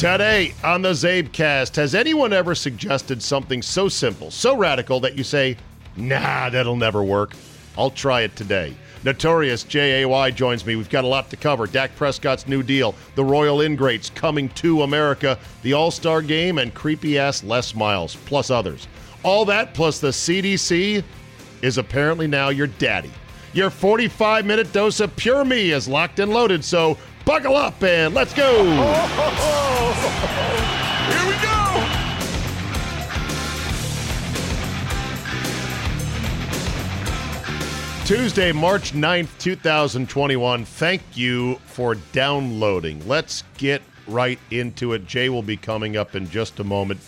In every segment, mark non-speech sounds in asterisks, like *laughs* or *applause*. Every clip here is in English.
Today on the Czabecast, has anyone ever suggested something so simple, so radical that you say, nah, that'll never work? I'll try it today. Notorious JAY joins me. We've got a lot to cover. Dak Prescott's new deal, the Royal Ingrates coming to America, the All Star game, and creepy ass Les Miles, plus others. All that plus the CDC is apparently now your daddy. Your 45 minute dose of Pure Me is locked and loaded, so buckle up and let's go. *laughs* Here we go. Tuesday, March 9th, 2021. Thank you for downloading. Let's get right into it. Jay will be coming up in just a moment.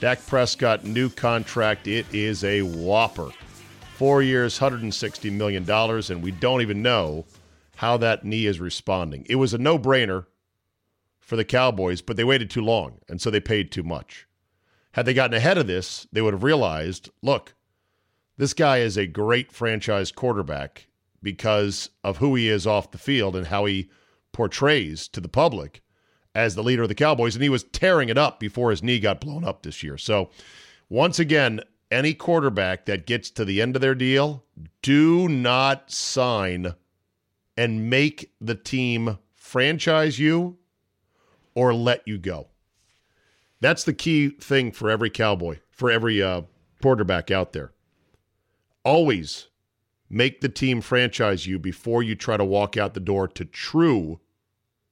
Dak Prescott, new contract. It is a whopper. Four years, $160 million, and we don't even know how that knee is responding. It was a no brainer for the Cowboys, but they waited too long, and so they paid too much. Had they gotten ahead of this, they would have realized look, this guy is a great franchise quarterback because of who he is off the field and how he portrays to the public as the leader of the Cowboys. And he was tearing it up before his knee got blown up this year. So, once again, any quarterback that gets to the end of their deal, do not sign and make the team franchise you or let you go. That's the key thing for every Cowboy, for every uh, quarterback out there. Always make the team franchise you before you try to walk out the door to true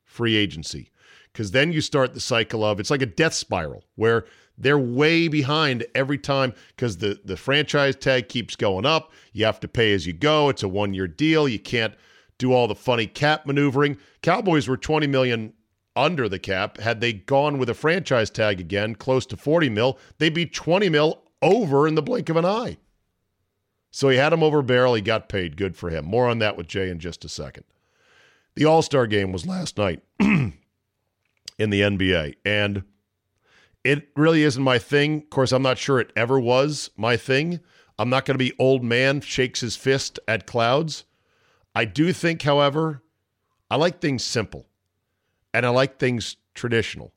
free agency. Because then you start the cycle of it's like a death spiral where they're way behind every time because the, the franchise tag keeps going up. You have to pay as you go. It's a one year deal. You can't do all the funny cap maneuvering. Cowboys were 20 million under the cap. Had they gone with a franchise tag again, close to 40 mil, they'd be 20 mil over in the blink of an eye. So he had him over barrel. He got paid. Good for him. More on that with Jay in just a second. The All Star game was last night *clears throat* in the NBA, and it really isn't my thing. Of course, I'm not sure it ever was my thing. I'm not going to be old man shakes his fist at clouds. I do think, however, I like things simple and I like things traditional.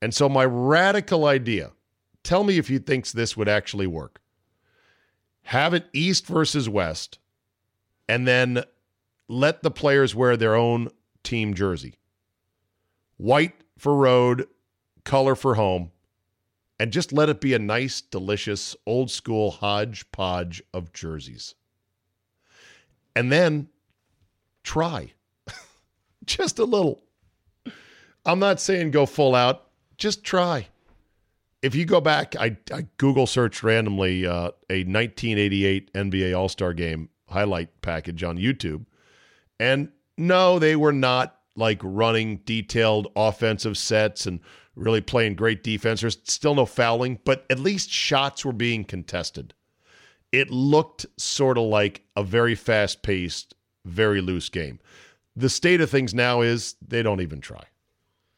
And so my radical idea, tell me if you thinks this would actually work. Have it east versus west and then let the players wear their own team jersey. White for road, color for home, and just let it be a nice, delicious, old school hodgepodge of jerseys. And then try *laughs* just a little. I'm not saying go full out. Just try. If you go back, I, I Google searched randomly uh, a 1988 NBA All Star Game highlight package on YouTube, and no, they were not like running detailed offensive sets and really playing great defense. There's still no fouling, but at least shots were being contested. It looked sort of like a very fast paced, very loose game. The state of things now is they don't even try.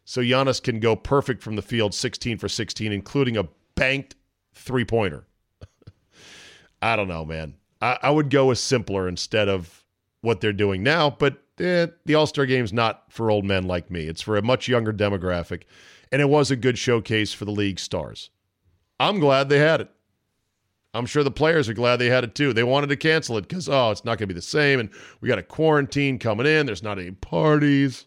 So Giannis can go perfect from the field, 16 for 16, including a banked three pointer. *laughs* I don't know, man. I, I, would go with simpler instead of what they're doing now, but eh, the All Star game's not for old men like me. It's for a much younger demographic, and it was a good showcase for the league stars. I'm glad they had it. I'm sure the players are glad they had it too. They wanted to cancel it because, oh, it's not going to be the same. And we got a quarantine coming in. There's not any parties.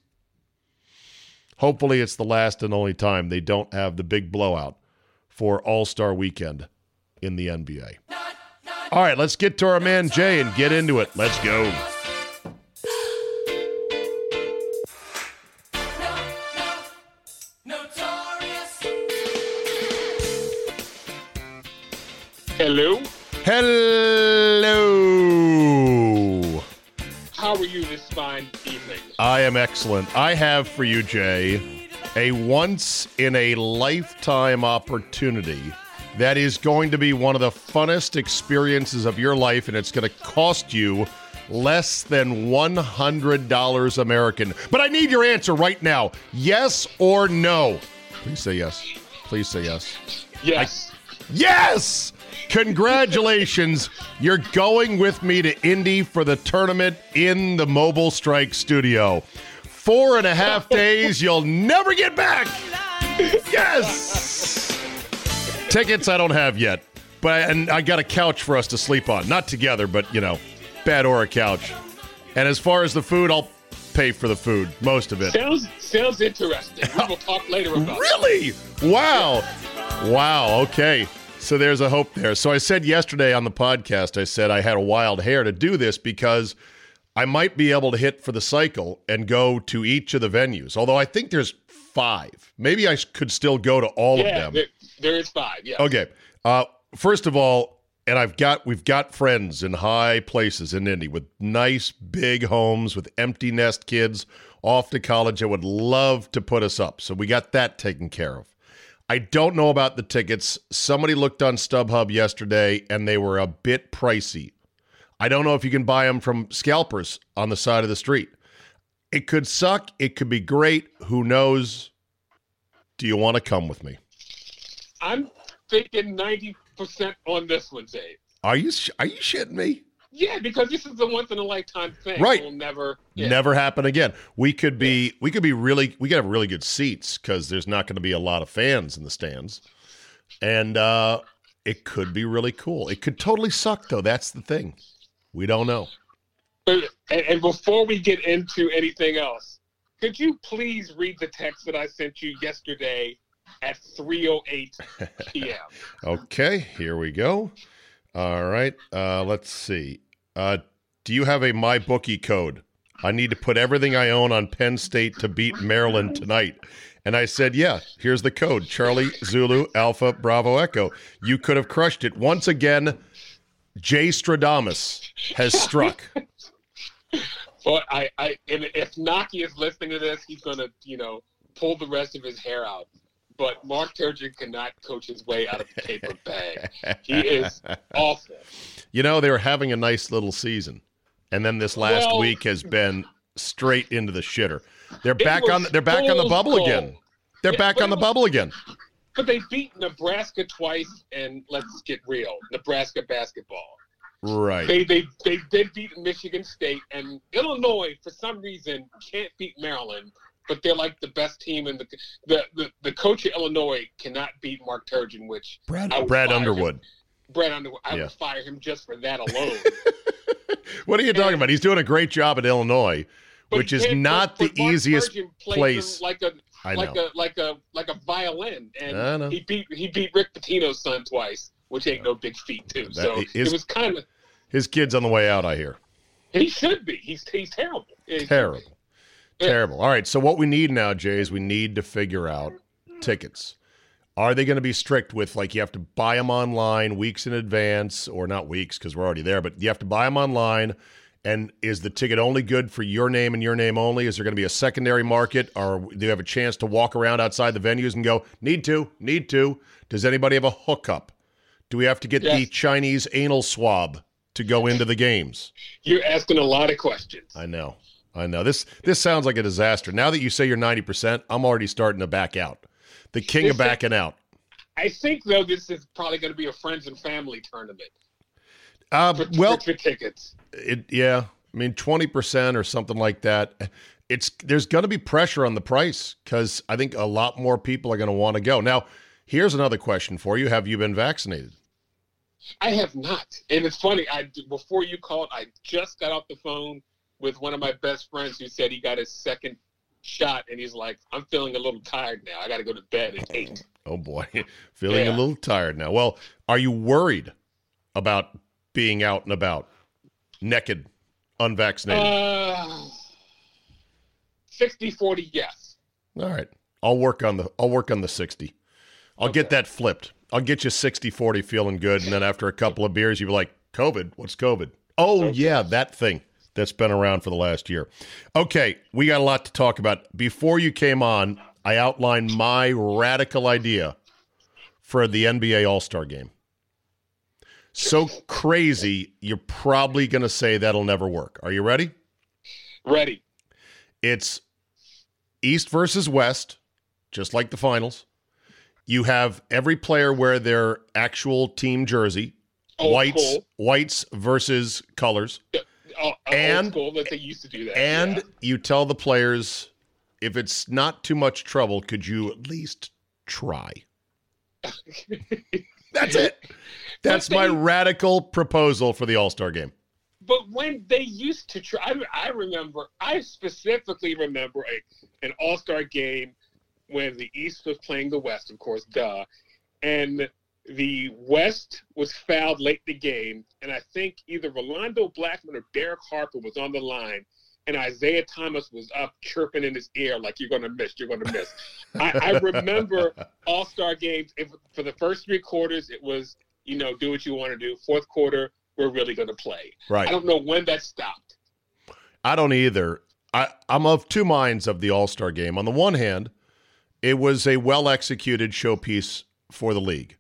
Hopefully, it's the last and only time they don't have the big blowout for All Star weekend in the NBA. All right, let's get to our man Jay and get into it. Let's go. Hello. Hello. How are you this fine evening? I am excellent. I have for you, Jay, a once in a lifetime opportunity that is going to be one of the funnest experiences of your life, and it's going to cost you less than $100 American. But I need your answer right now yes or no? Please say yes. Please say yes. Yes. I, yes! Congratulations. You're going with me to Indy for the tournament in the Mobile Strike studio. Four and a half *laughs* days, you'll never get back. Yes. Tickets I don't have yet, but and I got a couch for us to sleep on. Not together, but you know, bed or a couch. And as far as the food, I'll pay for the food, most of it. Sounds sounds interesting. We will talk later about. *laughs* Really? Wow. Wow. Okay. So there's a hope there. So I said yesterday on the podcast, I said I had a wild hair to do this because I might be able to hit for the cycle and go to each of the venues. Although I think there's five. Maybe I could still go to all yeah, of them. There, there is five. Yeah. Okay. Uh, first of all, and I've got we've got friends in high places in Indy with nice big homes with empty nest kids off to college that would love to put us up. So we got that taken care of. I don't know about the tickets. Somebody looked on StubHub yesterday and they were a bit pricey. I don't know if you can buy them from scalpers on the side of the street. It could suck. It could be great. Who knows? Do you want to come with me? I'm thinking 90% on this one, Dave. Are you are you shitting me? Yeah, because this is a once in a lifetime thing. Right. It will never yeah. never happen again. We could be we could be really we could have really good seats because there's not going to be a lot of fans in the stands, and uh, it could be really cool. It could totally suck though. That's the thing. We don't know. And, and before we get into anything else, could you please read the text that I sent you yesterday at 3:08 p.m. *laughs* okay, here we go. All right, uh, let's see. Uh, do you have a my bookie code? I need to put everything I own on Penn State to beat Maryland tonight. And I said, yeah, here's the code Charlie Zulu Alpha Bravo Echo. You could have crushed it. Once again, Jay Stradamus has struck. well, I, I, if Naki is listening to this, he's going to, you know, pull the rest of his hair out. But Mark Turgeon cannot coach his way out of a paper *laughs* bag. He is awful. You know, they were having a nice little season, and then this last well, week has been straight into the shitter. They're *laughs* back on. The, they're back on the bubble goal. again. They're yeah, back on the was, bubble again. But they beat Nebraska twice, and let's get real, Nebraska basketball. Right. They they they did beat Michigan State, and Illinois for some reason can't beat Maryland but they're like the best team in the the the, the coach of Illinois cannot beat Mark Turgeon, which Brad Brad Underwood. Him. Brad Underwood. I yeah. would fire him just for that *laughs* alone. what are you and, talking about? He's doing a great job at Illinois, which is not the easiest place. Like a like a like a like a violin, and he beat he beat Rick Pitino's son twice, which ain't no big feat too. That, so his, it was kind of his kid's on the way out. I hear he should be. He's he's terrible. Terrible. Terrible. All right. So what we need now, Jay, is we need to figure out tickets. Are they going to be strict with like you have to buy them online weeks in advance, or not weeks because we're already there, but you have to buy them online? And is the ticket only good for your name and your name only? Is there going to be a secondary market, or do you have a chance to walk around outside the venues and go, need to, need to? Does anybody have a hookup? Do we have to get yes. the Chinese anal swab to go into the games? You're asking a lot of questions. I know. I know. This this sounds like a disaster. Now that you say you're 90%, I'm already starting to back out. The king of backing out. I think though this is probably going to be a friends and family tournament. Uh, for, well, for tickets. It yeah. I mean 20% or something like that. It's there's going to be pressure on the price cuz I think a lot more people are going to want to go. Now, here's another question for you. Have you been vaccinated? I have not. And it's funny, I before you called, I just got off the phone with one of my best friends who said he got his second shot and he's like, I'm feeling a little tired now. I got to go to bed at eight. *laughs* Oh boy, *laughs* feeling yeah. a little tired now. Well, are you worried about being out and about, naked, unvaccinated? Uh, 60 40 yes. All right. I'll work on the I'll work on the 60. I'll okay. get that flipped. I'll get you 60 40 feeling good and then after a couple of beers you'll be like, "COVID? What's COVID?" Oh, okay. yeah, that thing that's been around for the last year. Okay, we got a lot to talk about. Before you came on, I outlined my radical idea for the NBA All Star game. So crazy, you're probably going to say that'll never work. Are you ready? Ready. It's East versus West, just like the finals. You have every player wear their actual team jersey. Oh, whites, cool. whites versus colors. And school that they used to do that. And yeah. you tell the players if it's not too much trouble, could you at least try? *laughs* That's it. That's they, my radical proposal for the All Star game. But when they used to try, I, I remember, I specifically remember a, an All Star game when the East was playing the West, of course, duh. And the West was fouled late in the game, and I think either Rolando Blackman or Derek Harper was on the line, and Isiah Thomas was up chirping in his ear like "You're going to miss, you're going to miss." I, I, remember *laughs* All Star games. If, for the first three quarters, it was you know do what you want to do. Fourth quarter, we're really going to play. Right. I don't know when that stopped. I don't either. I, I'm of two minds of the All Star game. On the one hand, it was a well executed showpiece for the league.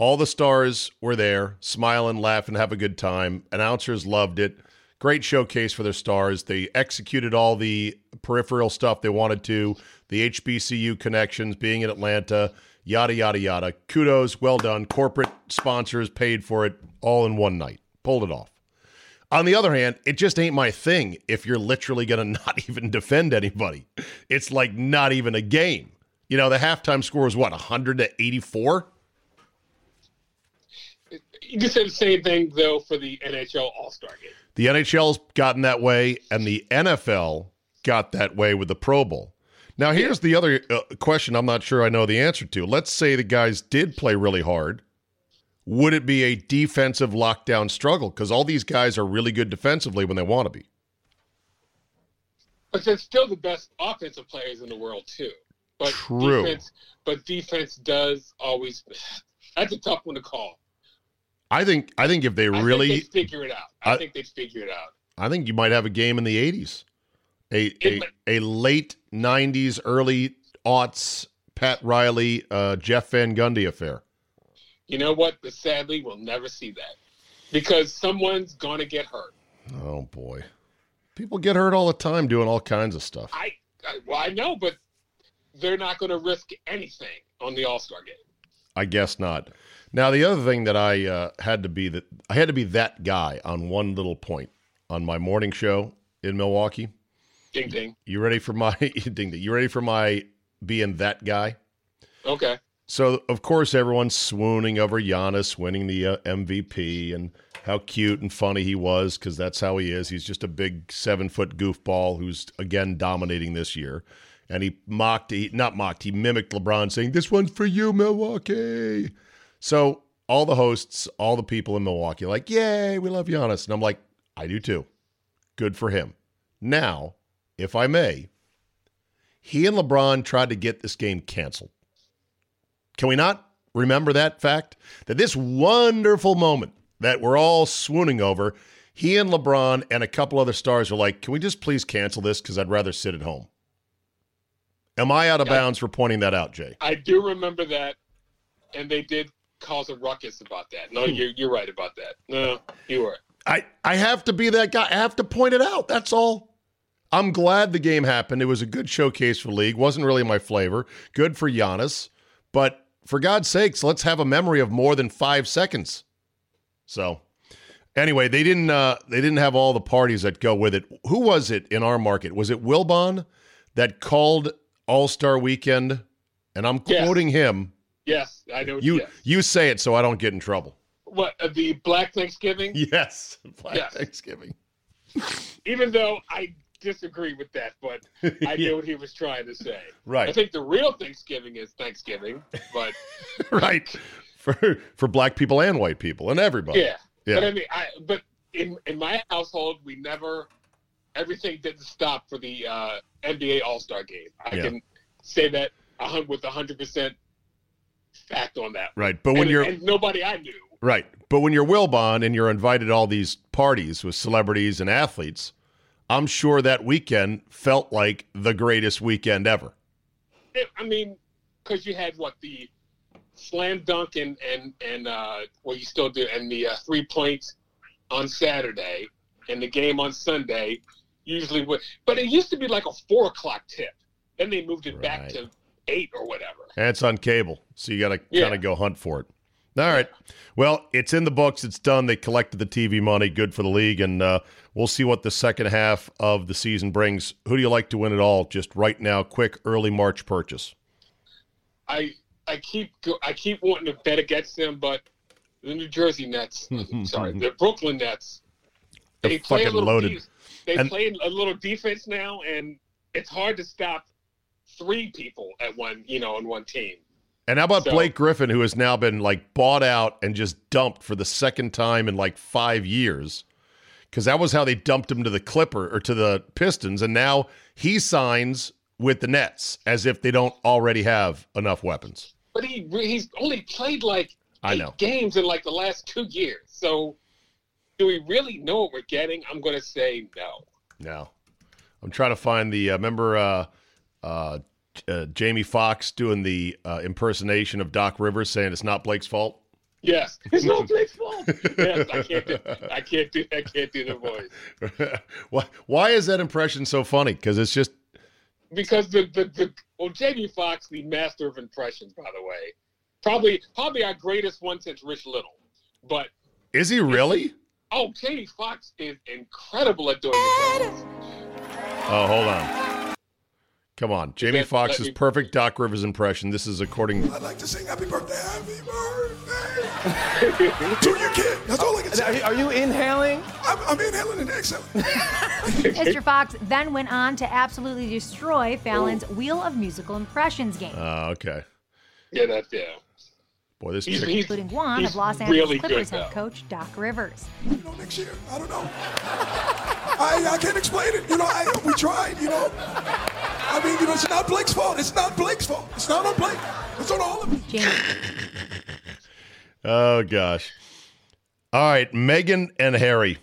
All the stars were there, smiling, laughing, have a good time. Announcers loved it. Great showcase for their stars. They executed all the peripheral stuff they wanted to, the HBCU connections, being in Atlanta, yada, yada, yada. Kudos, well done. Corporate sponsors paid for it all in one night. Pulled it off. On the other hand, it just ain't my thing if you're literally going *laughs* to not even defend anybody. It's like not even a game. You know, the halftime score was what, 100 to 84? You can say the same thing though for the NHL All Star game. The NHL's gotten that way, and the NFL got that way with the Pro Bowl. Now, here's yeah. the other uh, question I'm not sure I know the answer to. Let's say the guys did play really hard. Would it be a defensive lockdown struggle? Because all these guys are really good defensively when they want to be. But they're still the best offensive players in the world, too. But True. Defense, but defense does always. *sighs* That's a tough one to call. I think I think if they I really figure it out, I, I, think they'd figure it out. I think you might have a game in the '80s, a a, a late '90s, early aughts Pat Riley, uh, Jeff Van Gundy affair. You know what? But sadly, we'll never see that because someone's gonna get hurt. Oh boy, people get hurt all the time doing all kinds of stuff. I, I well, I know, but they're not going to risk anything on the All Star game. I guess not. Now, the other thing that I uh, had to be that I had to be that guy on one little point on my morning show in Milwaukee. Ding ding. You ready for my *laughs* ding ding? You ready for my being that guy? Okay. So of course everyone's swooning over Giannis winning the uh, MVP and how cute and funny he was because that's how he is. He's just a big seven foot goofball who's again dominating this year. And he mocked, he not mocked, he mimicked LeBron saying, "This one's for you, Milwaukee." So all the hosts, all the people in Milwaukee, like, yay, we love Giannis. And I'm like, I do too. Good for him. Now, if I may, he and LeBron tried to get this game canceled. Can we not remember that fact? That this wonderful moment that we're all swooning over, he and LeBron and a couple other stars are like, can we just please cancel this because I'd rather sit at home? Am I out of bounds for pointing that out, Jay? I do remember that, and they did cause a ruckus about that. No, Hmm. you're, you're right about that. No, you were. I, I have to be that guy. I have to point it out. That's all. I'm glad the game happened. It was a good showcase for league. Wasn't really my flavor. Good for Giannis. But for God's sakes, let's have a memory of more than five seconds. So anyway, they didn't uh, they didn't have all the parties that go with it. Who was it in our market? Was it Wilbon that called All Star Weekend? And I'm Yes. quoting him. Yes, I know. You yes. you say it so I don't get in trouble. what uh, the Black Thanksgiving? Yes. *laughs* Black Yes. Thanksgiving. Even though I disagree with that, but I *laughs* knew what he was trying to say. Right. I think the real Thanksgiving is Thanksgiving, but *laughs* right. For for black people and white people and everybody. yeah. Yeah. But I mean, I but in in my household, we never everything didn't stop for the uh, NBA All Star game. I Yeah. can say that a with hundred percent fact on that. Right. But when and, you're and nobody I knew. right, but when you're Wilbon and you're invited to all these parties with celebrities and athletes, I'm sure that weekend felt like the greatest weekend ever. It, I mean, because you had what the slam dunk and and and uh, well, you still do, and the uh, three points on Saturday, and the game on Sunday. Usually, would, but it used to be like a four o'clock tip. Then they moved it back to eight or whatever. And it's on cable, so you got to Yeah. kind of go hunt for it. All right. Well, it's in the books. It's done. They collected the TV money. Good for the league, and uh, we'll see what the second half of the season brings. Who do you like to win it all? Just right now, quick early March purchase. I I keep go- I keep wanting to bet against them, but the New Jersey Nets, *laughs* *laughs* sorry, the Brooklyn Nets, They're they play a little. loaded. de- they And- play a little defense now, and it's hard to stop three people at one, you know, on one team. And how about So- Blake Griffin, who has now been like bought out and just dumped for the second time in like five years? Because that was how they dumped him to the Clipper or to the Pistons, and now he signs with the Nets as if they don't already have enough weapons. But he he's only played like I know. games in like the last two years. So do we really know what we're getting? I'm going to say no. No, I'm trying to find the. Uh, remember uh, uh, uh, Jamie Foxx doing the uh, impersonation of Doc Rivers, saying it's not Blake's fault. Yes, *laughs* it's not Blake's fault. yes, I can't. Do, I can't do. I can't do the voice. *laughs* why? Why is that impression so funny? Because it's just because the, the, the well Jamie Foxx, the master of impressions, by the way, probably probably our greatest one since Rich Little. But is he really? oh, Jamie Foxx is incredible at doing impressions. Oh, hold on. Come on. Jamie Let- Foxx's let me- perfect Doc Rivers impression. This is according. I'd like to sing happy birthday, happy birthday to your kid. That's all I can Are say. you, are you inhaling? I'm, I'm inhaling and exhaling. *laughs* Mr. Foxx then went on to absolutely destroy Fallon's Wheel of Musical Impressions game, Uh, okay. Yeah, that's yeah. Boy, this He's, chick. he's, including one of Los Angeles really Clippers head coach Doc Rivers. You know, next year, I don't know. *laughs* I, I can't explain it. You know, I, we tried, you know. I mean, you know, it's not Blake's fault. It's not Blake's fault. It's not on Blake. It's on all of you. Jamie Oh, gosh. All right. Meghan and Harry.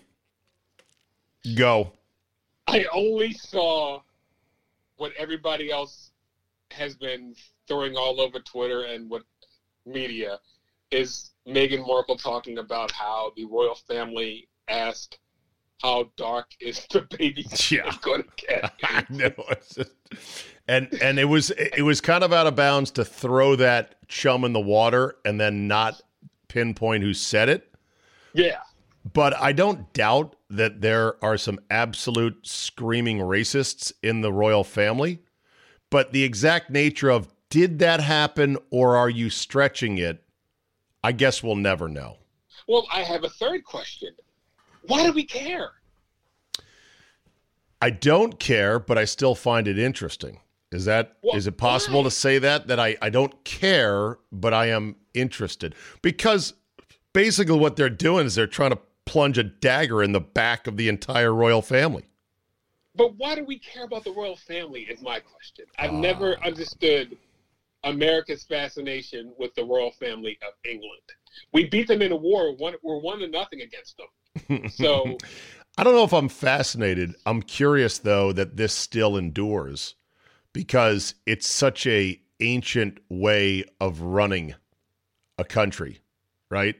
Go. I only saw what everybody else has been throwing all over Twitter and what media is Meghan Markle talking about how the royal family asked how dark is the baby *laughs* Yeah. going to get. *laughs* I know. Just- and and it was it was kind of out of bounds to throw that chum in the water and then not pinpoint who said it. Yeah. But I don't doubt that there are some absolute screaming racists in the royal family. But the exact nature of did that happen or are you stretching it? I guess we'll never know. Well, I have a third question. Why do we care? I don't care, but I still find it interesting. Is that is it possible why? to say that that I, I don't care, but I am interested? Because basically what they're doing is they're trying to plunge a dagger in the back of the entire royal family. But why do we care about the royal family? Is my question. I've Ah. never understood America's fascination with the royal family of England. We beat them in a war. One, we're one to nothing against them. So *laughs* I don't know if I'm fascinated. I'm curious though that this still endures because it's such a ancient way of running a country, right?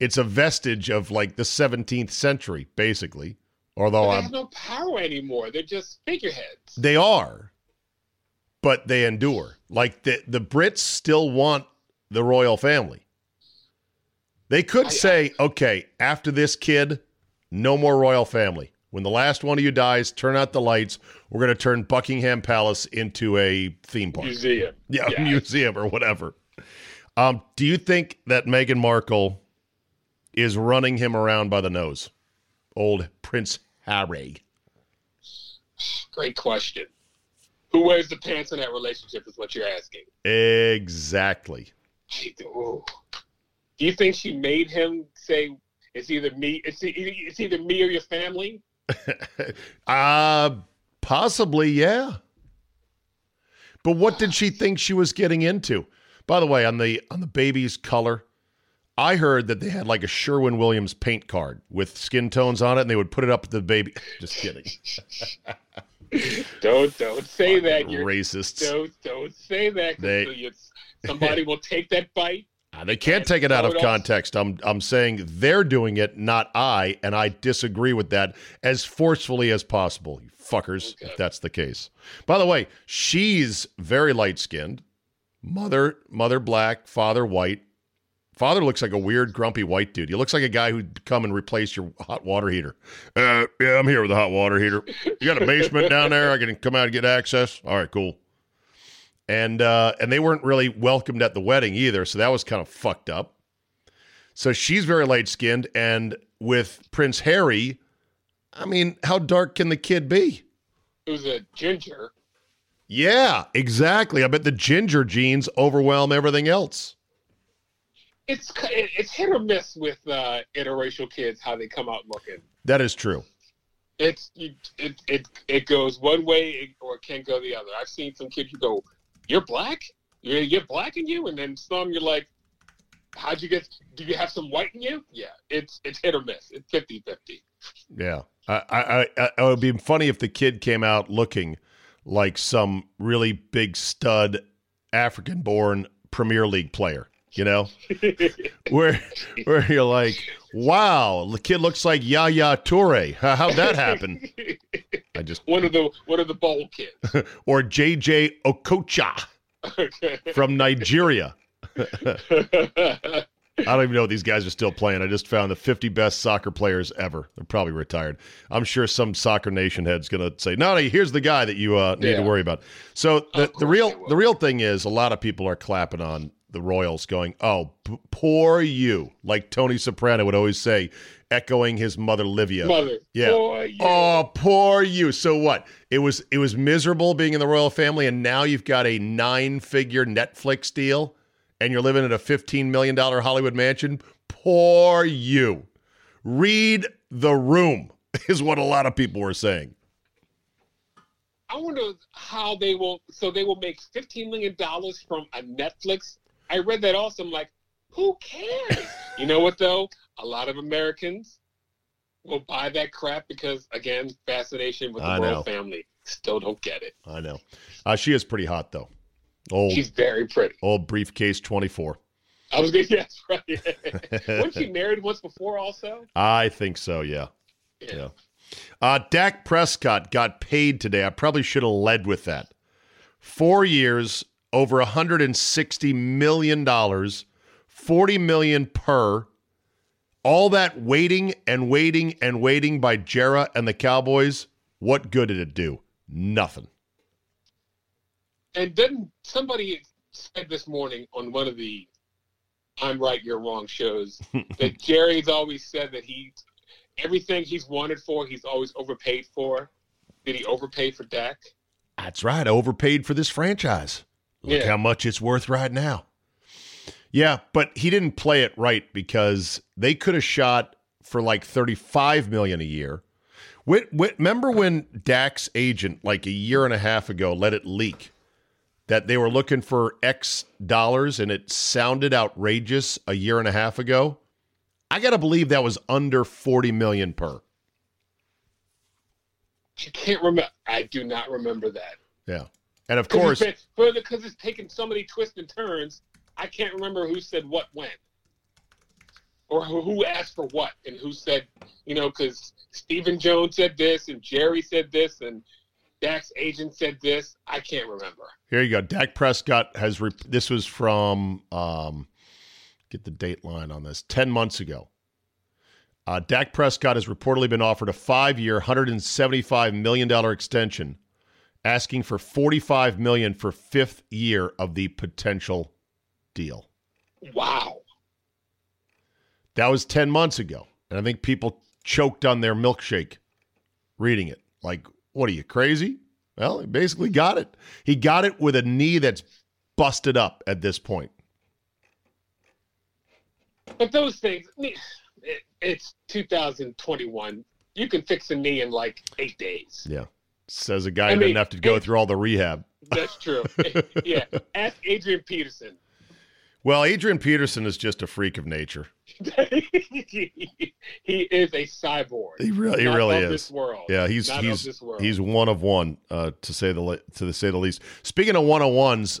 It's a vestige of like the 17th century, basically. Although they I'm, have no power anymore. They're just figureheads. they are, but they endure. Like the the Brits still want the royal family. They could I- say, okay, after this kid, no more royal family. When the last one of you dies, turn out the lights. We're going to turn Buckingham Palace into a theme park. Museum. *laughs* Yeah, Yeah. museum or whatever. Um, do you think that Meghan Markle is running him around by the nose? Old Prince Harry. Great question. Who wears the pants in that relationship is what you're asking. Exactly. I do. Do you think she made him say it's either me, it's, it's either me or your family? *laughs* Uh possibly, yeah. But what did she think she was getting into? By the way, on the on the baby's color, I heard that they had like a Sherwin Williams paint card with skin tones on it, and they would put it up to the baby. *laughs* Just kidding. *laughs* Don't don't say that. You're Racists. don't don't say that. They- somebody will take that bite. They can't And take it out of throw it off. context. I'm I'm saying they're doing it, not I, and I disagree with that as forcefully as possible. You fuckers, Okay. if that's the case. By the way, she's very light skinned. Mother mother black, father white. Father looks like a weird, grumpy white dude. He looks like a guy who'd come and replace your hot water heater. Uh, yeah, I'm here with a hot water heater. You got a basement down there? I can come out and get access. All right, cool and uh, and they weren't really welcomed at the wedding either, so that was kind of fucked up. So she's very light skinned, and with Prince Harry, I mean, how dark can the kid be? It was a ginger. Yeah, exactly. I bet the ginger genes overwhelm everything else. It's it's hit or miss with uh, interracial kids how they come out looking. That is true. It's it it it goes one way or it can't go the other. I've seen some kids who go, "You're black? You you get black in you?" And then some you're like, "How'd you get? Do you have some white in you?" Yeah, it's it's hit or miss. It's 50-50. Yeah, I, I, I, it would be funny if the kid came out looking like some really big stud African-born Premier League player. You know, where where you're like, wow, the kid looks like Yaya Toure. How- How'd that happen? I just *laughs* one of the one of the ball kids. *laughs* or JJ Okocha from Nigeria. *laughs* I don't even know if these guys are still playing. I just found the 50 best soccer players ever. They're probably retired. I'm sure some soccer nation head's going to say, "No, no, here's the guy that you uh, need to worry about." So the, the real the real thing is, a lot of people are clapping on the Royals, going, "Oh, p- poor you," like Tony Soprano would always say, echoing his mother Livia. Mother, Yeah. you. Oh, poor you. So what? It was it was miserable being in the royal family, and now you've got a nine figure Netflix deal, and you're living in a fifteen million dollar Hollywood mansion. Poor you. Read the room *laughs* is what a lot of people were saying. I wonder how they will. So they will make fifteen million dollars from a Netflix. I read that also. I'm like, who cares? you know what though? A lot of Americans will buy that crap because again, fascination with the I royal know. family. Still don't get it. I know. Uh, she is pretty hot though. Old She's very pretty. old briefcase twenty four. I was gonna *laughs* yes, right. *laughs* Wasn't she married once before also? I think so. Yeah. Yeah. Uh, Dak Prescott got paid today. I probably should have led with that. Four years, over $160 million, 40 million per. All that waiting and waiting and waiting by Jera and the Cowboys. What good did it do? Nothing. And then somebody said this morning on one of the I'm right, you're wrong shows *laughs* that Jerry's always said that he everything he's wanted for, he's always overpaid for. Did he overpay for Dak? That's right. Overpaid for this franchise. Look Yeah. how much it's worth right now. Yeah, but he didn't play it right because they could have shot for like 35 million a year, Wait, wait, remember when Dak's agent, like a year and a half ago, let it leak that they were looking for X dollars and it sounded outrageous a year and a half ago? I got to believe that was under 40 million per. I can't remember. I do not remember that. Yeah. And of course, further because it's taken so many twists and turns, I can't remember who said what when, or who asked for what, and who said, you know, because Stephen Jones said this, and Jerry said this, and Dak's agent said this. I can't remember. Here you go. Dak Prescott has. Re- this was from. Um, get the date line on this. Ten months ago. Uh, Dak Prescott has reportedly been offered a five-year, $175 million extension, asking for 45 million for fifth year of the potential deal. Wow. That was 10 months ago. And I think people choked on their milkshake reading it. Like, what are you, crazy? Well, he basically got it. He got it with a knee that's busted up at this point. But those things, it's 2021. You can fix a knee in like eight days. Yeah. Says a guy I mean, didn't have to go through all the rehab. That's true. *laughs* yeah. Ask Adrian Peterson. Well, Adrian Peterson is just a freak of nature. *laughs* he is a cyborg. He really, he really is. Yeah, he's Not he's he's one of one uh, to say the to say the least. Speaking of one of ones,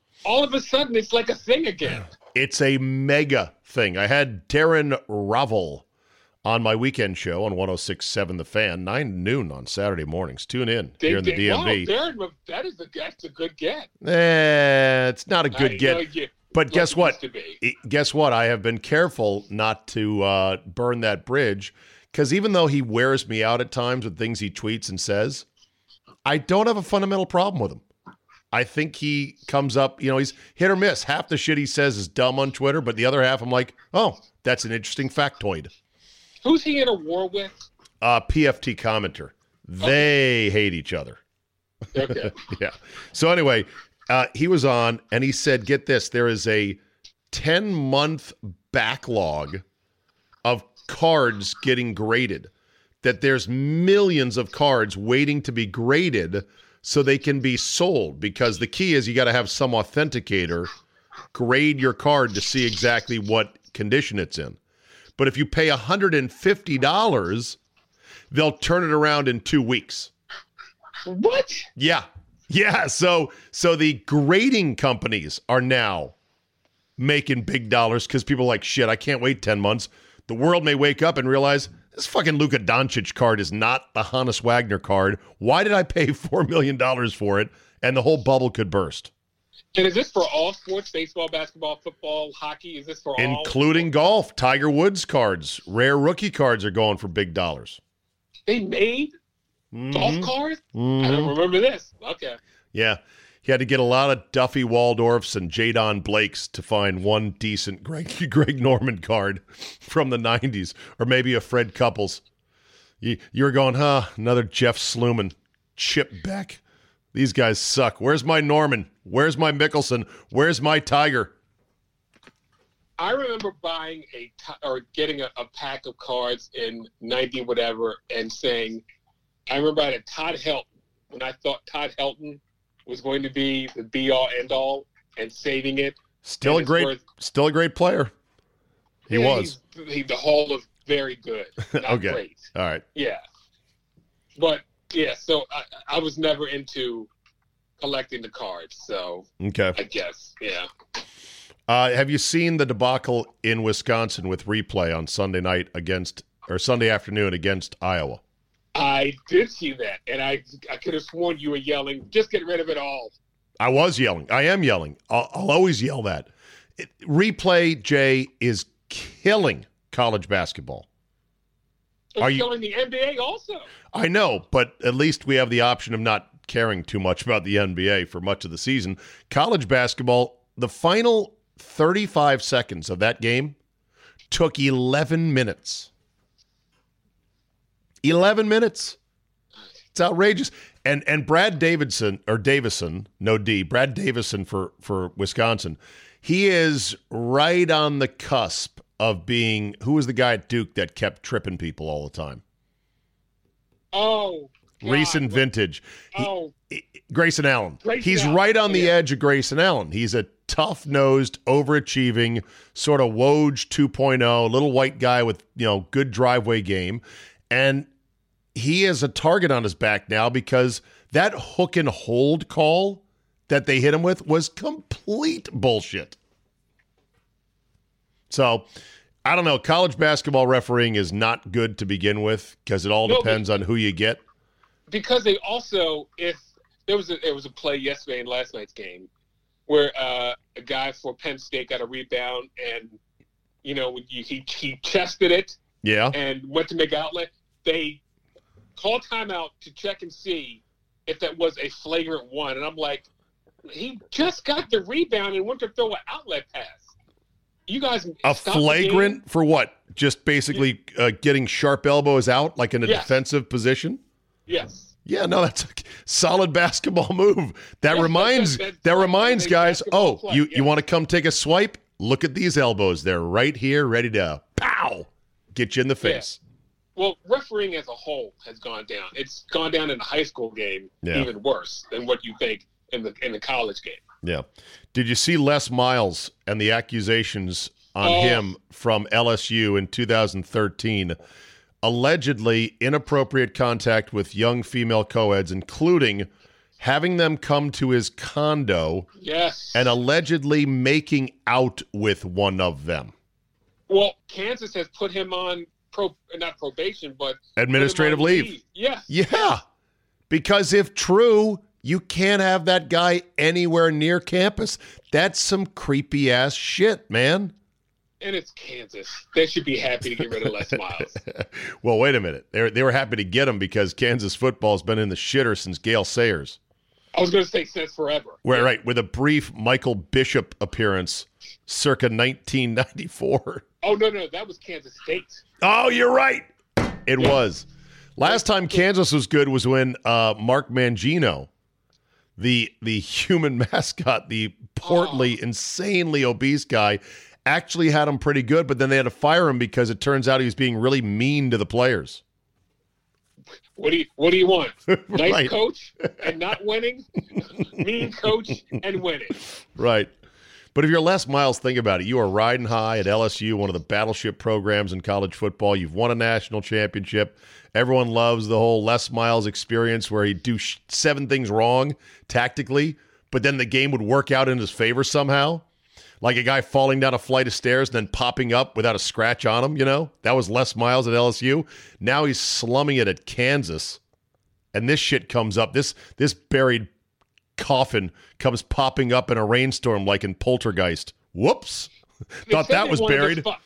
All of a sudden it's like a thing again. It's a mega thing. I had Darren Rovell on my weekend show on 1067 The Fan, 9 noon on Saturday mornings. Tune in they, here in the they, DMV. Wow, Darren, that is a, that's a good get. Eh, it's not a good I get. You, but like guess what? Guess what? I have been careful not to uh, burn that bridge because even though he wears me out at times with things he tweets and says, I don't have a fundamental problem with him. I think he comes up, you know, he's hit or miss. Half the shit he says is dumb on Twitter, but the other half I'm like, oh, that's an interesting factoid. Who's he in a war with? Uh, PFT commenter. They okay. hate each other. Okay. *laughs* yeah. So anyway, uh, he was on and he said, get this, there is a 10 month backlog of cards getting graded. That there's millions of cards waiting to be graded so they can be sold because the key is you got to have some authenticator grade your card to see exactly what condition it's in. But if you pay $150, they'll turn it around in 2 weeks. What? Yeah. Yeah, so so the grading companies are now making big dollars cuz people are like shit, I can't wait 10 months. The world may wake up and realize this fucking Luka Doncic card is not the Honus Wagner card. Why did I pay *laughs* 4 million dollars for it and the whole bubble could burst? And is this for all sports? Baseball, basketball, football, hockey? Is this for all? Including golf. Tiger Woods cards, rare rookie cards are going for big dollars. They made Mm-hmm. golf cards? I don't remember this. Okay. Yeah. He had to get a lot of Duffy Waldorfs and Jay Don Blakes to find one decent Greg, *laughs* Greg Norman card from the 90s, or maybe a Fred Couples. You, you were going, huh? Another Jeff Sluman, Chip Beck. These guys suck. Where's my Norman? Where's my Mickelson? Where's my Tiger? I remember buying a or getting a, a pack of cards in ninety whatever and saying, I remember I had a Todd Helton when I thought Todd Helton was going to be the be all end all and saving it. Still a great, worth- still a great player. He Yeah, was. He, the Hall of very good, *laughs* not Okay. great. All right. Yeah, but yeah. So I, I was never into collecting the cards. So Okay. I guess yeah. Uh, have you seen the debacle in Wisconsin with replay on Sunday night against or Sunday afternoon against Iowa? I did see that, and I I could have sworn you were yelling, "Just get rid of it all." I was yelling. I am yelling. I'll, I'll always yell that. It, replay, Jay, is killing college basketball. It's Are you- killing the NBA also. I know, but at least we have the option of not caring too much about the NBA for much of the season. College basketball, the final 35 seconds of that game took 11 minutes. 11 minutes. It's outrageous. And and Brad Davidson or Davison, no D, Brad Davison for for Wisconsin. He is right on the cusp of being who was the guy at Duke that kept tripping people all the time? Oh, God. recent vintage. He- Oh, Grayson Allen. Grayson He's Allen, right on the yeah. edge of Grayson Allen. He's a tough nosed, overachieving, sort of Woj 2.0, little white guy with, you know, good driveway game. And he has a target on his back now because that hook and hold call that they hit him with was complete bullshit. So I don't know. College basketball refereeing is not good to begin with because it all No, depends on who you get. because they also if there was a there was a play yesterday in last night's game where uh, a guy for Penn State got a rebound and you know he he chested it Yeah. and went to make outlet. They called timeout to check and see if that was a flagrant one, and I'm like, he just got the rebound and went to throw an outlet pass. You guys A stop the game. flagrant for what? Just basically uh, getting sharp elbows out, like in a Yes. defensive position. Yes. Yeah, no, that's a solid basketball move. That Yeah, reminds that- that- reminds guys. Oh, play, you yeah. you want to come take a swipe? Look at these elbows. They're right here, ready to pow, get you in the Yeah. Well, refereeing as a whole has gone down. It's gone down in the high school game Yeah. even worse than what you think in the in the college game. Yeah. Did you see Les Miles and the accusations on Oh. him from LSU in 2013? Allegedly inappropriate contact with young female co-eds, including having them come to his condo Yes. and allegedly making out with one of them. well, Kansas has put him on pro not probation, but Administrative on leave. Yeah. Yeah. Because if true, you can't have that guy anywhere near campus. That's some creepy ass shit, man. And it's Kansas. They should be happy to get rid of Les *laughs* Miles. Well, wait a minute. They they were happy to get him because Kansas football's been in the shitter since Gale Sayers. I was going to say since forever. Where right with a brief Michael Bishop appearance circa 1994. Oh no, no, that was Kansas State. Oh, you're right. It was. Last time Kansas was good was when uh, Mark Mangino, the the human *laughs* mascot, the portly, Oh. insanely obese guy, actually had him pretty good, but then they had to fire him because it turns out he was being really mean to the players. What do you What do you want? *laughs* Nice coach and not winning, *laughs* mean coach and winning. Right. But if you're Les Miles, think about it. You are riding high at LSU, one of the battleship programs in college football. You've won a national championship. Everyone loves the whole Les Miles experience where he'd do sh- seven things wrong tactically, but then the game would work out in his favor somehow. Like a guy falling down a flight of stairs and then popping up without a scratch on him, you know? That was Les Miles at LSU. Now he's slumming it at Kansas. And this shit comes up. This this buried coffin comes popping up in a rainstorm like in Poltergeist. Whoops. They Thought that was buried. fi-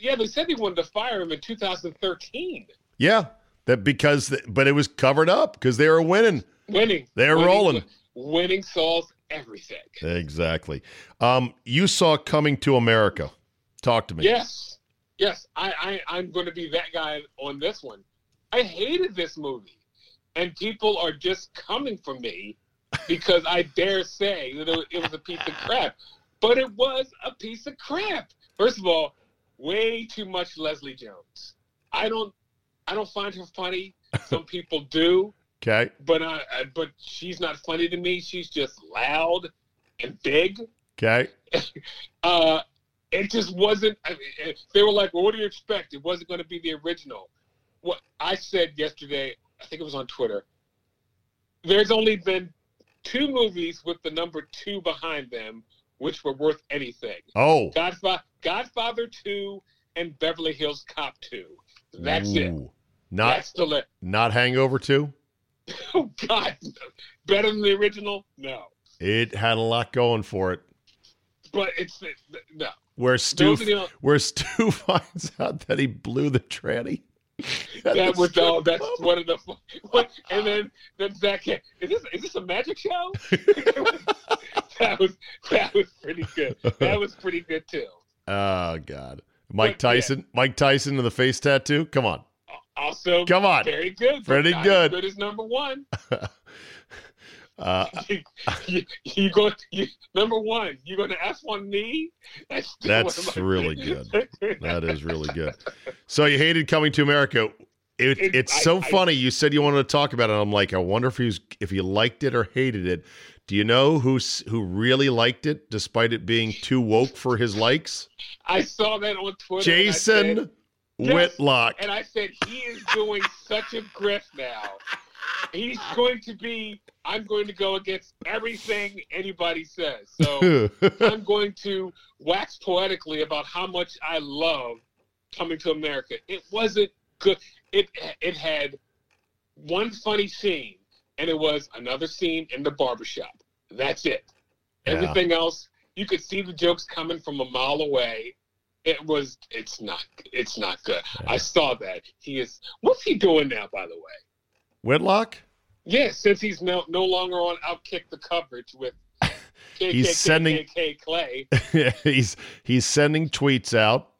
yeah, they said they wanted to fire him in 2013. Yeah. That because but it was covered up because they were winning. Winning. They're rolling. Winning solves everything. Exactly. Um, you saw Coming to America. Talk to me. Yes. Yes. I, I, I'm going to be that guy on this one. I hated this movie. And people are just coming for me because I dare say that it, was a piece of crap. But it was a piece of crap. First of all, way too much Leslie Jones. I don't I don't find her funny. Some people do, *laughs* Okay. but I, I but she's not funny to me. She's just loud and big. Okay. *laughs* Uh, it just wasn't. I mean, they were like, "Well, what do you expect? It wasn't going to be the original." What I said yesterday, I think it was on Twitter. There's only been two movies with the number two behind them, which were worth anything: Oh. Godfather, Godfather Two, and Beverly Hills Cop Two. That's it. Not That's the list. not Hangover 2? *laughs* Oh God, better than the original? No, It had a lot going for it. but it's no. Where Stu Those are the- *laughs* where Stu *laughs* finds out that he blew the tranny. *laughs* that was uh, all. *laughs* That's one of the. What, and then then Zach, is this is this a magic show? *laughs* that was that was pretty good. That was pretty good too. Oh God. Mike But, yeah. Tyson. Mike Tyson and the face tattoo. Come on. Also, Come on. very good. Pretty good. As good as number one. Uh, you, you, you go you, number one. You're going to F on me. That's *laughs* That's one of my- really good. that is really good. So you hated coming to America. It, It- it's I- so I- funny. You said you wanted to talk about it. I'm like, I wonder if he's if you liked it or hated it. Do you know who's who really liked it, despite it being too woke for his likes? I saw that on Twitter. and said- Jason Yes. Whitlock. And I said, he is doing such a grift now. He's going to be, I'm going to go against everything anybody says. So *laughs* I'm going to wax poetically about how much I love coming to America. It wasn't good. It, it had one funny scene, and it was another scene in the barbershop. That's it. Yeah. Everything else, you could see the jokes coming from a mile away. It was. It's not. It's not good. I saw that. He is. What's he doing now? By the way. Whitlock? Yeah, since he's no no longer on Outkick the coverage with *laughs* He's sending- KKKK Clay. *laughs* he's he's sending tweets out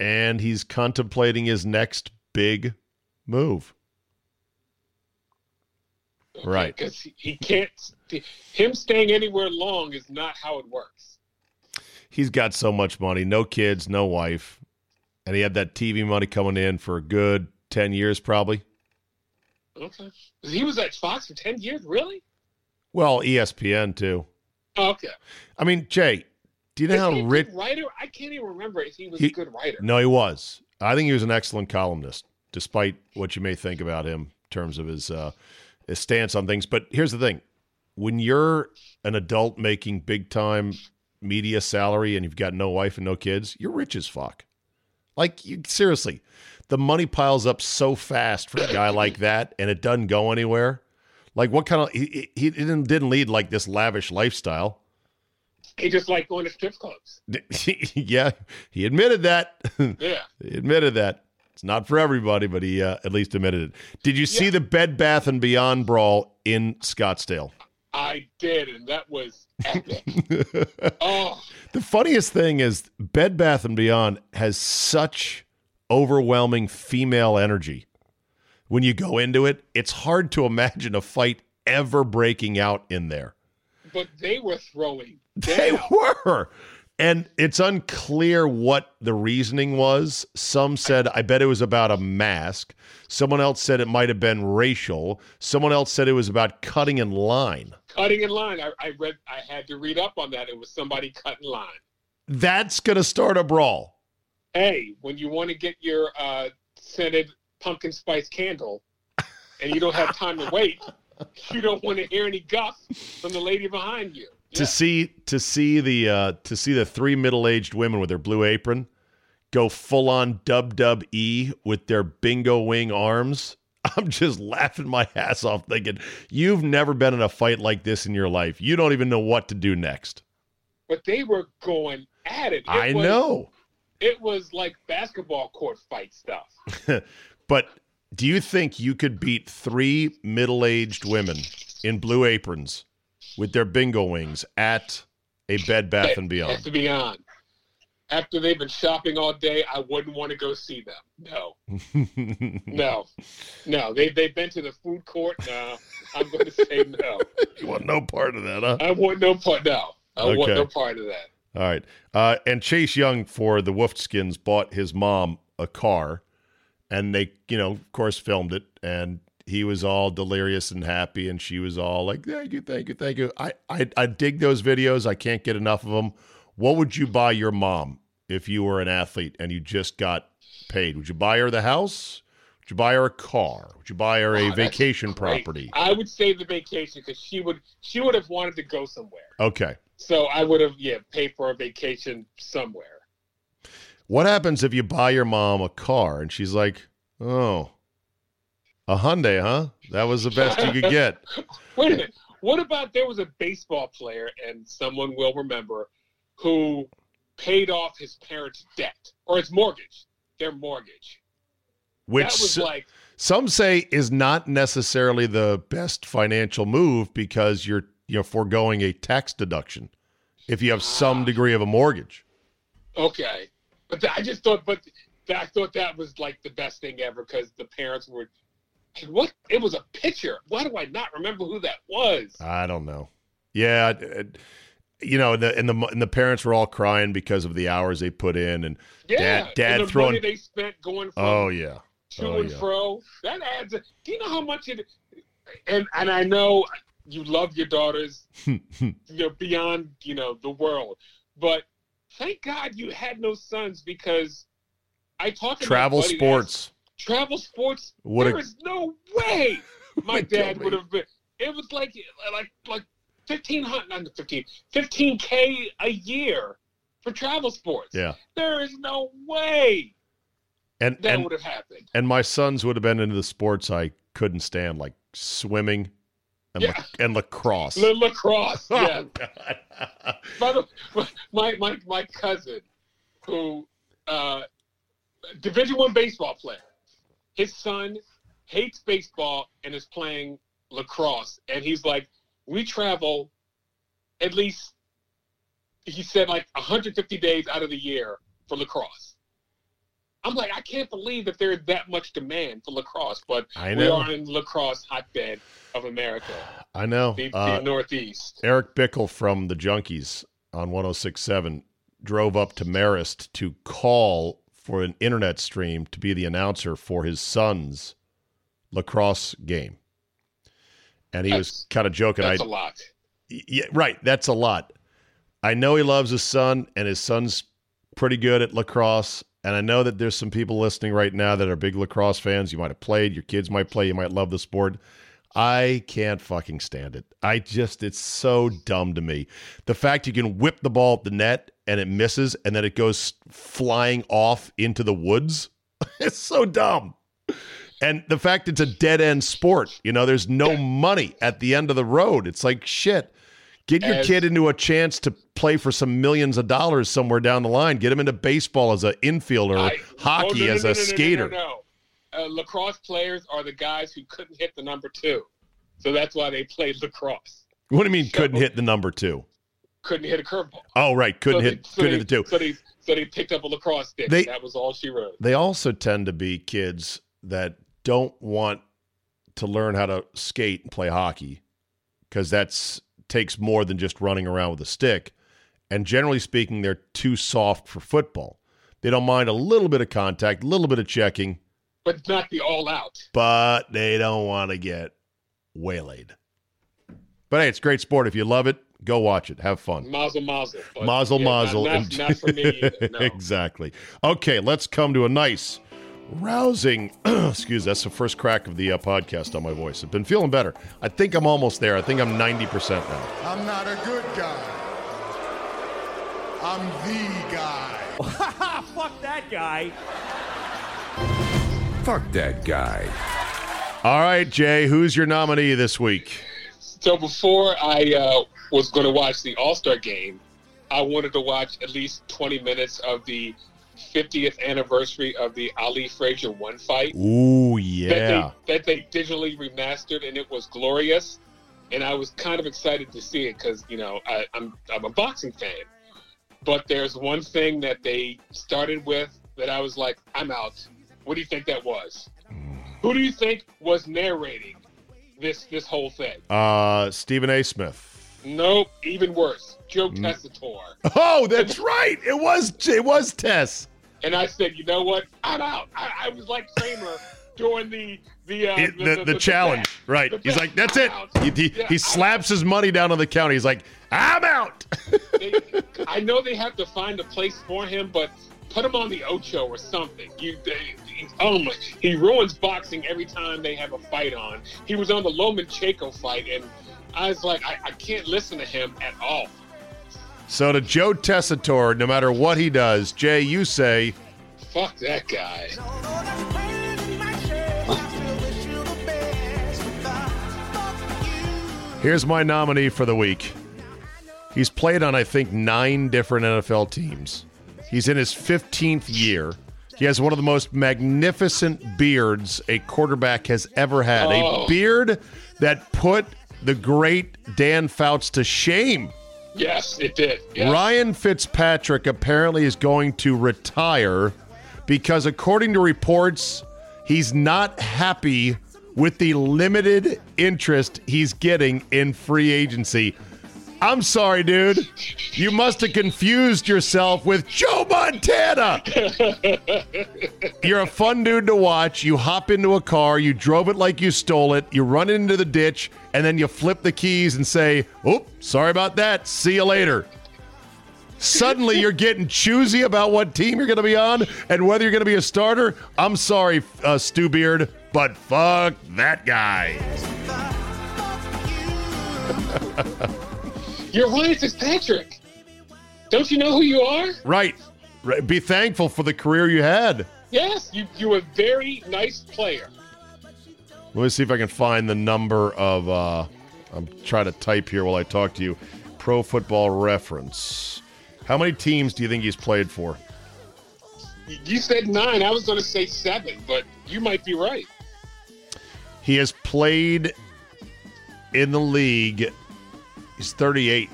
and he's contemplating his next big move. Right. Because he, he can't. Him staying anywhere long is not how it works. He's got so much money, no kids, no wife, and he had that TV money coming in for a good 10 years probably. Okay. He was at Fox for ten years. Really? Well, ESPN too. Oh, okay. I mean, Jay, do you know Is how rich writer? I can't even remember if he was He- a good writer. No, he was. I think he was an excellent columnist, despite what you may think about him in terms of his uh, his stance on things. But here's the thing: when you're an adult making big time media salary and you've got no wife and no kids, you're rich as fuck. Like you, seriously, the money piles up so fast for a guy *coughs* like that, and it doesn't go anywhere. Like what kind of he, he didn't didn't lead like this lavish lifestyle. He just liked going to strip clubs. *laughs* yeah, he admitted that. *laughs* Yeah. He admitted that. It's not for everybody, but he uh, at least admitted it. Did you see Yeah. the Bed Bath and Beyond brawl in Scottsdale? I did, and that was epic. *laughs* oh, The funniest thing is Bed Bath and Beyond has such overwhelming female energy. When you go into it, it's hard to imagine a fight ever breaking out in there. But they were throwing. *laughs* They down. were. And it's unclear what the reasoning was. Some said, I bet it was about a mask. Someone else said it might have been racial. Someone else said it was about cutting in line. cutting in line. I, I read. I had to read up on that. It was somebody cutting line. That's going to start a brawl. Hey, when you want to get your uh, scented pumpkin spice candle, and you don't have time to wait, you don't want to hear any guff from the lady behind you. To Yeah. see to see the uh, to see the three middle aged women with their blue apron go full on dub dub e with their bingo wing arms. *laughs* I'm just laughing my ass off thinking, you've never been in a fight like this in your life. You don't even know what to do next. But they were going at it. It I was- know. It was like basketball court fight stuff. *laughs* But do you think you could beat three middle aged women in blue aprons with their bingo wings at a Bed Bath and Beyond? to be on. After they've been shopping all day, I wouldn't want to go see them. No, *laughs* no, no. They they've been to the food court. No, I'm going to say no. *laughs* you want no part of that, huh? I want no part. No, I want no part of that. All right. Uh, and Chase Young for the Wolfskins bought his mom a car, and they, you know, of course, filmed it, and he was all delirious and happy, and she was all like, "Thank you, thank you, thank you." I, I, I dig those videos. I can't get enough of them. What would you buy your mom if you were an athlete and you just got paid? Would you buy her the house? Would you buy her a car? Would you buy her a Wow, that's vacation property? I would say the vacation because she would she would have wanted to go somewhere. Okay. So I would have yeah paid for a vacation somewhere. What happens if you buy your mom a car and she's like, "Oh, a Hyundai, huh? That was the best you could get." *laughs* Wait a minute. What about there was a baseball player, and someone will remember, who paid off his parents' debt or his mortgage, their mortgage. Which that was like some say is not necessarily the best financial move because you're you're foregoing a tax deduction if you have some ah. degree of a mortgage. okay, but th- I just thought, but th- I thought that was like the best thing ever because the parents were. What it was a picture. Why do I not remember who that was? I don't know. Yeah, it- it- you know, the, and the and the parents were all crying because of the hours they put in, and Yeah, dad, dad and the throwing. money they spent going from Oh yeah, to Oh, and yeah. fro. That adds. A, do you know how much it? And and I know you love your daughters, *laughs* you know, beyond you know the world, but thank God you had no sons because I talked to travel sports. Travel sports. Would've- there is no way *laughs* my dad would have been. It was like like like fifteen hundred, not fifteen, fifteen k a year for travel sports. Yeah, There is no way and that would have happened. and my sons would have been into the sports I couldn't stand, like swimming and Yeah. lac- and lacrosse. La- lacrosse, *laughs* Oh, yeah. God. By the *laughs* my my my cousin, who uh, Division One baseball player, his son hates baseball and is playing lacrosse, and he's like, we travel at least, he said like 150 days out of the year for lacrosse. I'm like, I can't believe that there's that much demand for lacrosse, but I we are in lacrosse hotbed of America, *sighs* I know. the, the Uh, Northeast. Eric Bickle from the Junkies on 1067 drove up to Marist to call for an internet stream to be the announcer for his son's lacrosse game. And he was kind of joking. That's I, a lot. yeah, right. That's a lot. I know he loves his son, and his son's pretty good at lacrosse. And I know that there's some people listening right now that are big lacrosse fans. You might have played, your kids might play, you might love the sport. I can't fucking stand it. I just, it's so dumb to me. The fact you can whip the ball at the net and it misses and then it goes flying off into the woods, *laughs* it's so dumb. And the fact it's a dead end sport, you know, there's no money at the end of the road. It's like shit. Get your As- kid into a chance to play for some millions of dollars somewhere down the line. Get him into baseball as an infielder, I- hockey oh, no, as no, a no, no, skater. No. Uh, lacrosse players are the guys who couldn't hit the number two, so that's why they played lacrosse. What do you mean couldn't hit the number two? Couldn't hit a curveball. Oh, right, couldn't so hit they, so couldn't hit the two. So they so they picked up a lacrosse stick. They- that was all she wrote. They also tend to be kids that don't want to learn how to skate and play hockey. because that's takes more than just running around with a stick. And generally speaking, they're too soft for football. They don't mind a little bit of contact, a little bit of checking, but not the all out. but they don't want to get waylaid. But hey, it's great sport. If you love it, go watch it. Have fun. Mazel, mazel. Mazel, yeah, mazel. Not, and- not for me. Either, *laughs* no. exactly. Okay, let's come to a nice, rousing. *clears throat* excuse, that's the first crack of the uh, podcast on my voice. I've been feeling better. I think I'm almost there. I think I'm 90% now. I'm not a good guy. I'm the guy. *laughs* Fuck that guy. Fuck that guy. All right, Jay, who's your nominee this week? So before I uh, was going to watch the All Star game, I wanted to watch at least 20 minutes of the 50th anniversary of the Ali Frazier one fight Ooh, that yeah. they that they digitally remastered, and it was glorious. And I was kind of excited to see it because you know I, I'm I'm a boxing fan, but there's one thing that they started with that I was like, I'm out. What do you think that was? Who do you think was narrating this this whole thing? Uh, Stephen A. Smith. Nope, even worse. Joe Tessitore. Oh, that's right. It was it was Tess. And I said, you know what? I'm out. I, I was like Kramer during the the uh, It- the, the, challenge, bet. right? The He's bet. like, "That's it." He, he, Yeah, he slaps his money down on the counter. He's like, "I'm out." *laughs* they, I know they have to find a place for him, but put him on the Ocho or something. You, they, he- oh my, he ruins boxing every time they have a fight on. He was on the Lomachenko fight, and I was like, I, I can't listen to him at all. so to Joe Tessitore, no matter what he does, Jay, you say, Fuck that guy. "Here's my nominee for the week." He's played on, I think, nine different NFL teams. He's in his 15th year. He has one of the most magnificent beards a quarterback has ever had. A Oh. beard that put the great Dan Fouts to shame. Yes, it did. Yes. Ryan Fitzpatrick apparently is going to retire because, according to reports, he's not happy with the limited interest he's getting in free agency. I'm sorry, dude. You must have confused yourself with Joe Montana. You're a fun dude to watch. You hop into a car, you drove it like you stole it, you run into the ditch, and then you flip the keys and say, "Oop, sorry about that. See you later." Suddenly, you're getting choosy about what team you're going to be on and whether you're going to be a starter. I'm sorry, uh, Stu Beard, but fuck that guy. You're Fitzpatrick. Don't you know who you are? Right. Right. Be thankful for the career you had. Yes, you you're a very nice player. Let me see if I can find the number of. Uh, I'm trying to type here while I talk to you. Pro Football Reference. How many teams do you think he's played for? You said nine. I was going to say seven, but you might be right. He has played in the league. He's 38.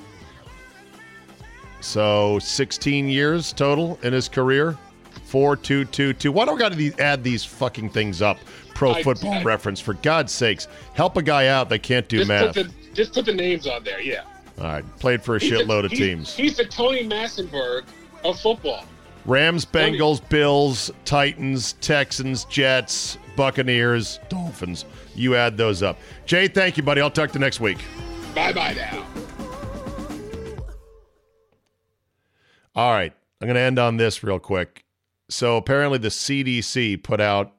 So 16 years total in his career. Four, two, two, two. Why don't we got to add these fucking things up? Pro I- Football I- Reference. For God's sakes, help a guy out that can't do Just math. put the just put the names on there. Yeah. All right, played for a He's shitload of he's- teams. He's the Tony Massenburg of football. Rams, Bengals, Bills, Titans, Texans, Jets, Buccaneers, Dolphins. You add those up. Jay, thank you, buddy. I'll talk to you next week. Bye bye now. All right. I'm going to end on this real quick. So, apparently, the CDC put out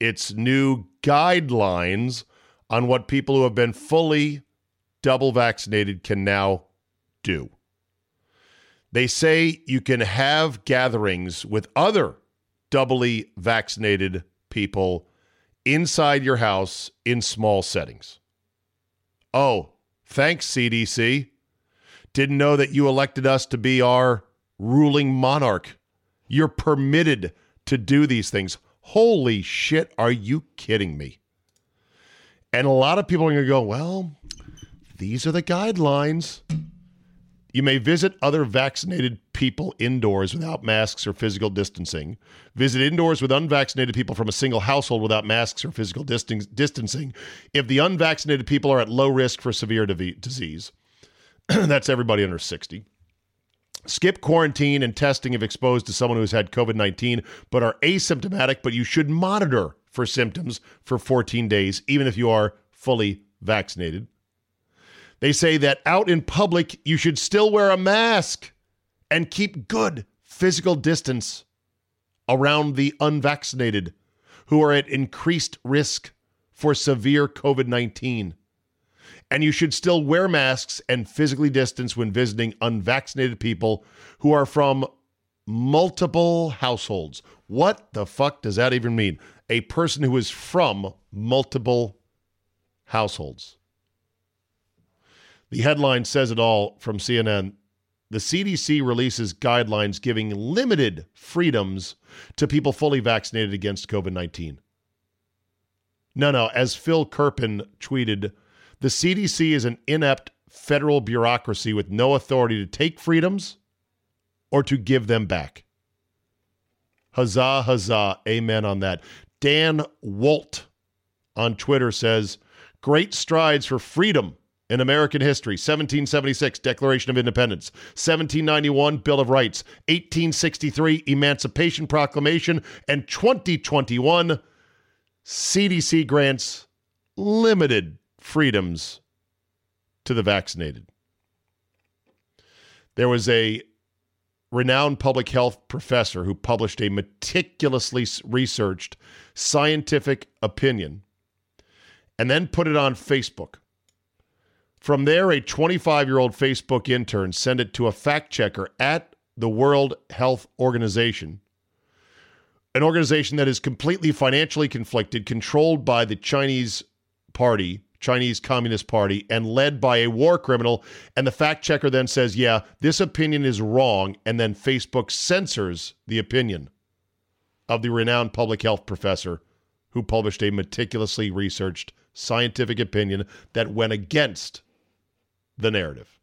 its new guidelines on what people who have been fully double vaccinated can now do. They say you can have gatherings with other doubly vaccinated people inside your house in small settings. Oh, thanks, CDC. Didn't know that you elected us to be our ruling monarch. You're permitted to do these things. Holy shit, are you kidding me? And a lot of people are going to go, well, these are the guidelines. You may visit other vaccinated people indoors without masks or physical distancing. Visit indoors with unvaccinated people from a single household without masks or physical distan- distancing if the unvaccinated people are at low risk for severe disease. *clears throat* That's everybody under 60. Skip quarantine and testing if exposed to someone who has had COVID 19 but are asymptomatic, but you should monitor for symptoms for 14 days, even if you are fully vaccinated. They say that out in public, you should still wear a mask and keep good physical distance around the unvaccinated who are at increased risk for severe COVID 19. And you should still wear masks and physically distance when visiting unvaccinated people who are from multiple households. What the fuck does that even mean? A person who is from multiple households. The headline says it all from CNN. The CDC releases guidelines giving limited freedoms to people fully vaccinated against COVID 19. No, no, as Phil Kerpen tweeted, the CDC is an inept federal bureaucracy with no authority to take freedoms or to give them back. Huzzah, huzzah, amen on that. Dan Wolt on Twitter says, Great strides for freedom in American history 1776, Declaration of Independence, 1791, Bill of Rights, 1863, Emancipation Proclamation, and 2021, CDC grants limited freedoms to the vaccinated. There was a renowned public health professor who published a meticulously researched scientific opinion and then put it on Facebook. From there, a 25 year old Facebook intern sent it to a fact checker at the World Health Organization, an organization that is completely financially conflicted, controlled by the Chinese party Chinese Communist Party and led by a war criminal. And the fact checker then says, yeah, this opinion is wrong. And then Facebook censors the opinion of the renowned public health professor who published a meticulously researched scientific opinion that went against the narrative.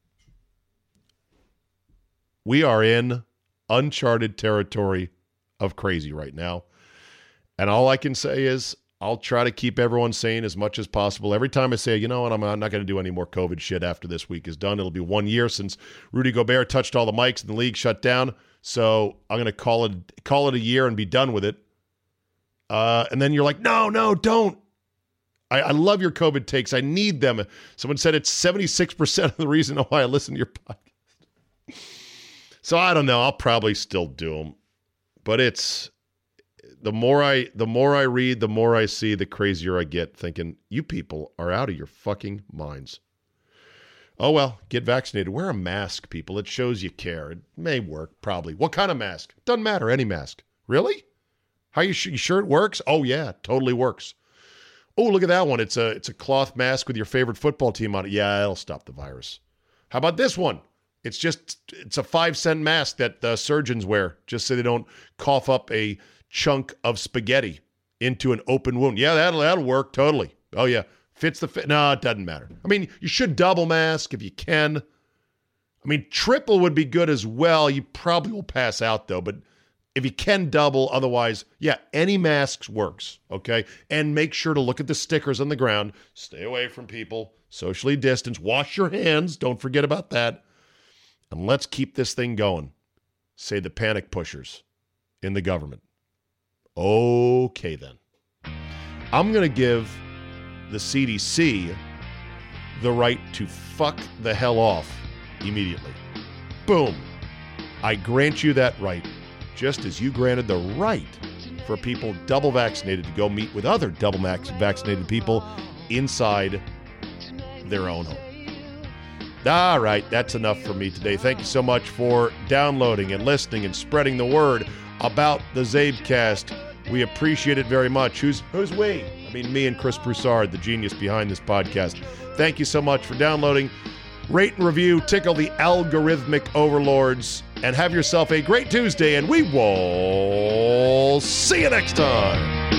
We are in uncharted territory of crazy right now. And all I can say is I'll try to keep everyone sane as much as possible. Every time I say, you know what, I'm not going to do any more COVID shit after this week is done. It'll be one year since Rudy Gobert touched all the mics and the league shut down. So I'm going to call it call it a year and be done with it. Uh, and then you're like, no, no, don't. I, I love your COVID takes. I need them. Someone said it's 76% of the reason *laughs* why I listen to your podcast. So I don't know. I'll probably still do them, but it's the more I the more I read, the more I see, the crazier I get thinking you people are out of your fucking minds. Oh well, get vaccinated. Wear a mask, people. It shows you care. It may work, probably. What kind of mask? Doesn't matter. Any mask. Really? How you, sh- you sure it works? Oh yeah, totally works. Oh, look at that one. It's a it's a cloth mask with your favorite football team on it. Yeah, it'll stop the virus. How about this one? It's just it's a five cent mask that uh, surgeons wear just so they don't cough up a chunk of spaghetti into an open wound. Yeah, that'll that'll work totally. Oh yeah, fits the fit. No, it doesn't matter. I mean, you should double mask if you can. I mean, triple would be good as well. You probably will pass out though, but if you can double, otherwise, yeah, any masks works. Okay, and make sure to look at the stickers on the ground. Stay away from people. Socially distance. Wash your hands. Don't forget about that. And let's keep this thing going. Say the panic pushers in the government. Okay, then. I'm going to give the CDC the right to fuck the hell off immediately. Boom. I grant you that right, just as you granted the right for people double vaccinated to go meet with other double vaccinated people inside their own home. All right, that's enough for me today. Thank you so much for downloading and listening and spreading the word about the Czabecast. We appreciate it very much. Who's who's we? I mean, me and Chris Broussard, the genius behind this podcast. Thank you so much for downloading. Rate and review, tickle the algorithmic overlords, and have yourself a great Tuesday, and we will see you next time.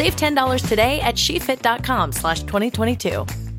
Save $10 today at shefit.com slash 2022.